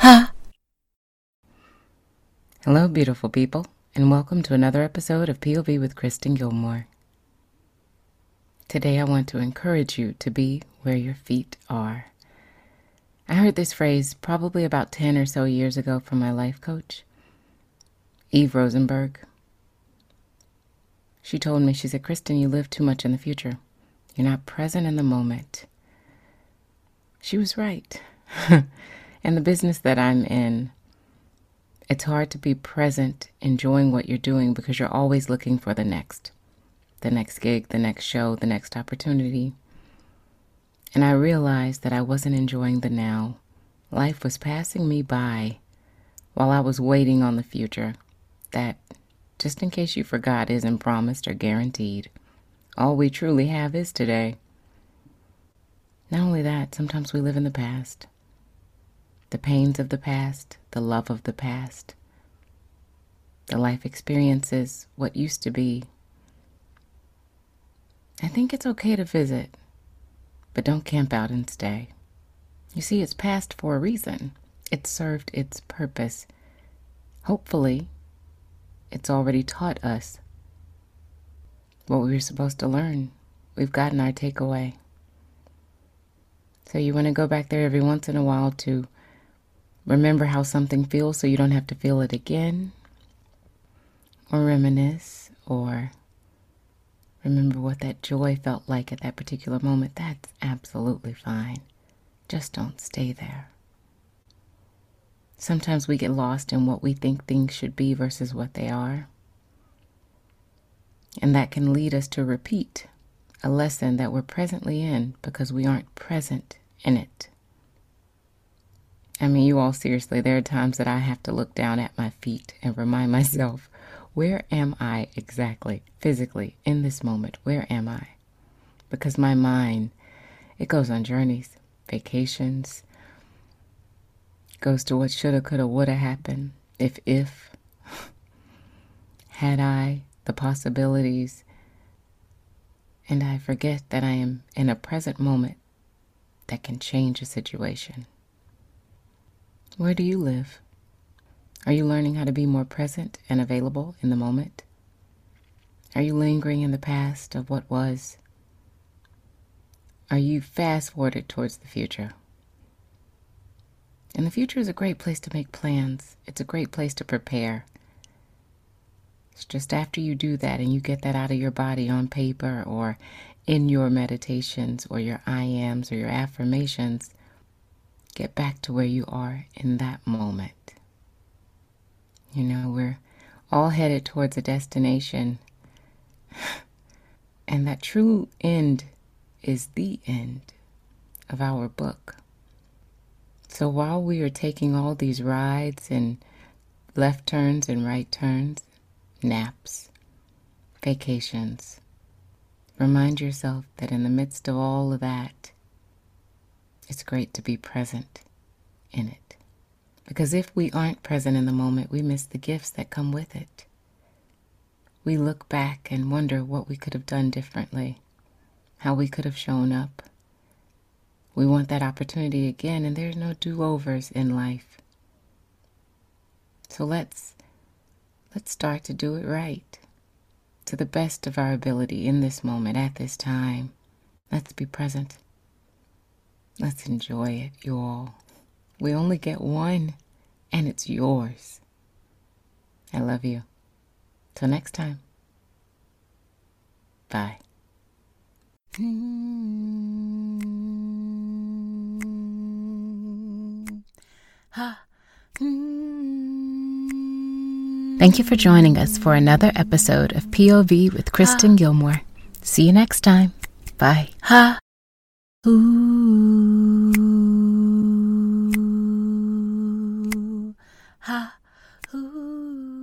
Hello, beautiful people, and welcome to another episode of POV with Kristen Gilmore. Today, I want to encourage you to be where your feet are. I heard this phrase probably about 10 or so years ago from my life coach, Eve Rosenberg. She told me, she said, Kristen, you live too much in the future. You're not present in the moment. She was right. and the business that I'm in, it's hard to be present, enjoying what you're doing because you're always looking for the next the next gig, the next show, the next opportunity. And I realized that I wasn't enjoying the now. Life was passing me by while I was waiting on the future. That, just in case you forgot, isn't promised or guaranteed. All we truly have is today. Not only that, sometimes we live in the past the pains of the past, the love of the past, the life experiences, what used to be. I think it's okay to visit, but don't camp out and stay. You see, it's past for a reason. It served its purpose. Hopefully, it's already taught us what we were supposed to learn. We've gotten our takeaway. So you want to go back there every once in a while to Remember how something feels so you don't have to feel it again. Or reminisce, or remember what that joy felt like at that particular moment. That's absolutely fine. Just don't stay there. Sometimes we get lost in what we think things should be versus what they are. And that can lead us to repeat a lesson that we're presently in because we aren't present in it. I mean, you all seriously, there are times that I have to look down at my feet and remind myself, where am I exactly, physically, in this moment? Where am I? Because my mind, it goes on journeys, vacations, goes to what shoulda, coulda, woulda happened, if, if, had I, the possibilities, and I forget that I am in a present moment that can change a situation. Where do you live? Are you learning how to be more present and available in the moment? Are you lingering in the past of what was? Are you fast forwarded towards the future? And the future is a great place to make plans. It's a great place to prepare. It's just after you do that and you get that out of your body on paper or in your meditations or your I ams or your affirmations Get back to where you are in that moment. You know, we're all headed towards a destination, and that true end is the end of our book. So while we are taking all these rides and left turns and right turns, naps, vacations, remind yourself that in the midst of all of that, it's great to be present in it. Because if we aren't present in the moment, we miss the gifts that come with it. We look back and wonder what we could have done differently, how we could have shown up. We want that opportunity again, and there's no do-overs in life. So let's let's start to do it right. To the best of our ability in this moment, at this time. Let's be present. Let's enjoy it, you all. We only get one, and it's yours. I love you. Till next time. Bye. Thank you for joining us for another episode of POV with Kristen Gilmore. See you next time. Bye. Ooh, ha, ooh.